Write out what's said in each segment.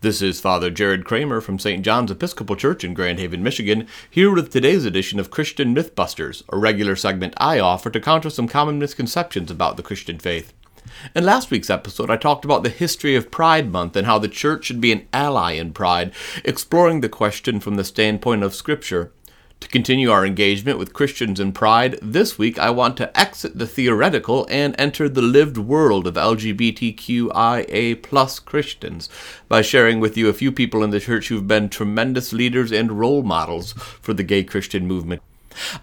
This is Father Jared Kramer from St. John's Episcopal Church in Grand Haven, Michigan, here with today's edition of Christian Mythbusters, a regular segment I offer to counter some common misconceptions about the Christian faith. In last week's episode, I talked about the history of Pride Month and how the Church should be an ally in Pride, exploring the question from the standpoint of Scripture. To continue our engagement with Christians in Pride, this week I want to exit the theoretical and enter the lived world of LGBTQIA plus Christians by sharing with you a few people in the church who've been tremendous leaders and role models for the gay Christian movement.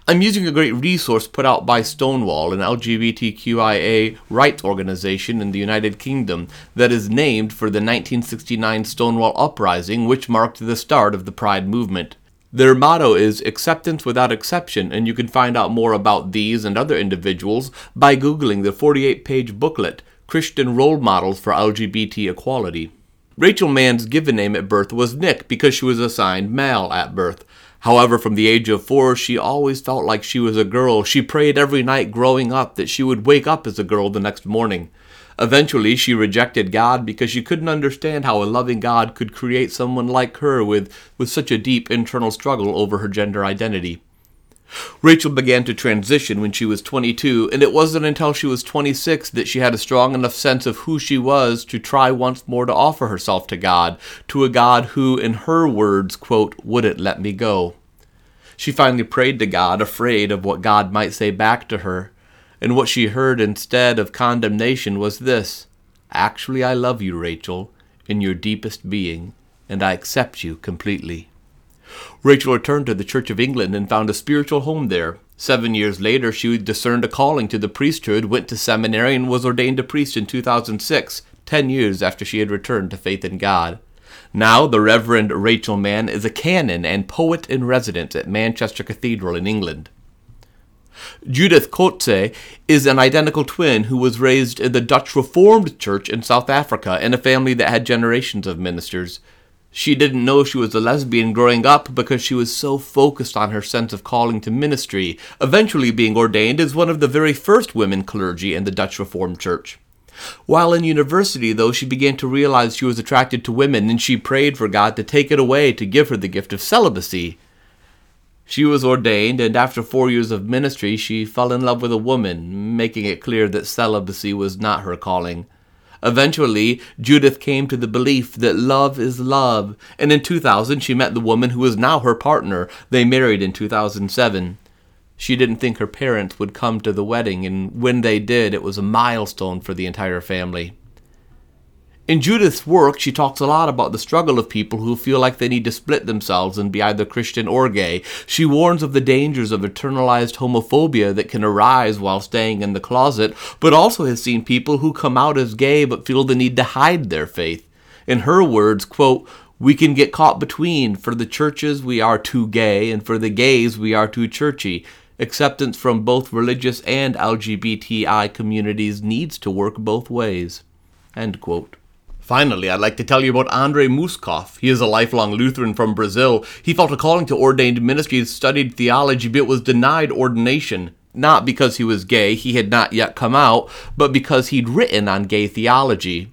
I'm using a great resource put out by Stonewall, an LGBTQIA rights organization in the United Kingdom that is named for the 1969 Stonewall Uprising, which marked the start of the Pride movement. Their motto is acceptance without exception, and you can find out more about these and other individuals by Googling the 48 page booklet, Christian Role Models for LGBT Equality. Rachel Mann's given name at birth was Nick because she was assigned male at birth. However, from the age of four, she always felt like she was a girl. She prayed every night growing up that she would wake up as a girl the next morning. Eventually, she rejected God because she couldn't understand how a loving God could create someone like her with, with such a deep internal struggle over her gender identity. Rachel began to transition when she was 22, and it wasn't until she was 26 that she had a strong enough sense of who she was to try once more to offer herself to God, to a God who, in her words, quote, wouldn't let me go. She finally prayed to God, afraid of what God might say back to her and what she heard instead of condemnation was this Actually, I love you, Rachel, in your deepest being, and I accept you completely. Rachel returned to the Church of England and found a spiritual home there. Seven years later, she discerned a calling to the priesthood, went to seminary, and was ordained a priest in 2006, ten years after she had returned to faith in God. Now, the Reverend Rachel Mann is a canon and poet in residence at Manchester Cathedral in England. Judith Kotzé is an identical twin who was raised in the Dutch Reformed Church in South Africa in a family that had generations of ministers. She didn't know she was a lesbian growing up because she was so focused on her sense of calling to ministry, eventually being ordained as one of the very first women clergy in the Dutch Reformed Church. While in university, though, she began to realize she was attracted to women and she prayed for God to take it away to give her the gift of celibacy. She was ordained, and after four years of ministry, she fell in love with a woman, making it clear that celibacy was not her calling. Eventually, Judith came to the belief that love is love, and in 2000 she met the woman who is now her partner. They married in 2007. She didn't think her parents would come to the wedding, and when they did, it was a milestone for the entire family. In Judith's work, she talks a lot about the struggle of people who feel like they need to split themselves and be either Christian or gay. She warns of the dangers of internalized homophobia that can arise while staying in the closet, but also has seen people who come out as gay but feel the need to hide their faith. In her words, quote, we can get caught between. For the churches, we are too gay, and for the gays, we are too churchy. Acceptance from both religious and LGBTI communities needs to work both ways. End quote. Finally, I'd like to tell you about Andre Musskopf. He is a lifelong Lutheran from Brazil. He felt a calling to ordained ministry, studied theology, but was denied ordination. Not because he was gay, he had not yet come out, but because he'd written on gay theology.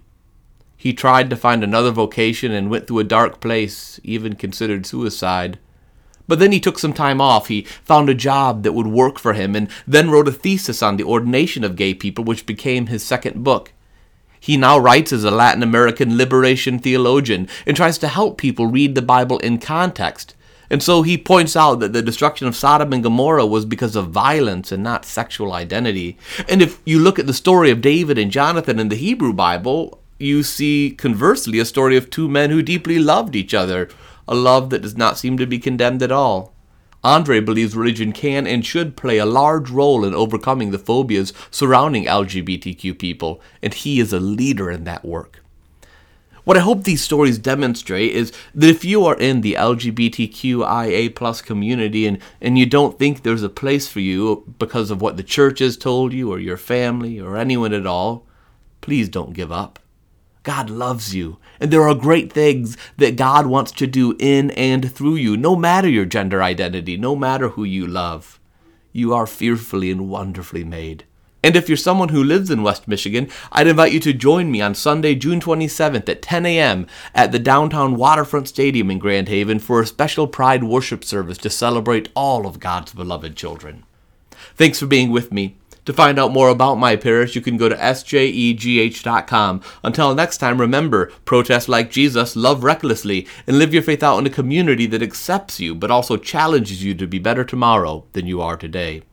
He tried to find another vocation and went through a dark place, even considered suicide. But then he took some time off. He found a job that would work for him and then wrote a thesis on the ordination of gay people, which became his second book. He now writes as a Latin American liberation theologian and tries to help people read the Bible in context. And so he points out that the destruction of Sodom and Gomorrah was because of violence and not sexual identity. And if you look at the story of David and Jonathan in the Hebrew Bible, you see conversely a story of two men who deeply loved each other, a love that does not seem to be condemned at all. Andre believes religion can and should play a large role in overcoming the phobias surrounding LGBTQ people, and he is a leader in that work. What I hope these stories demonstrate is that if you are in the LGBTQIA plus community and, and you don't think there's a place for you because of what the church has told you or your family or anyone at all, please don't give up. God loves you, and there are great things that God wants to do in and through you, no matter your gender identity, no matter who you love. You are fearfully and wonderfully made. And if you're someone who lives in West Michigan, I'd invite you to join me on Sunday, June 27th at 10 a.m. at the downtown Waterfront Stadium in Grand Haven for a special Pride worship service to celebrate all of God's beloved children. Thanks for being with me. To find out more about my parish, you can go to sjegh.com. Until next time, remember protest like Jesus, love recklessly, and live your faith out in a community that accepts you but also challenges you to be better tomorrow than you are today.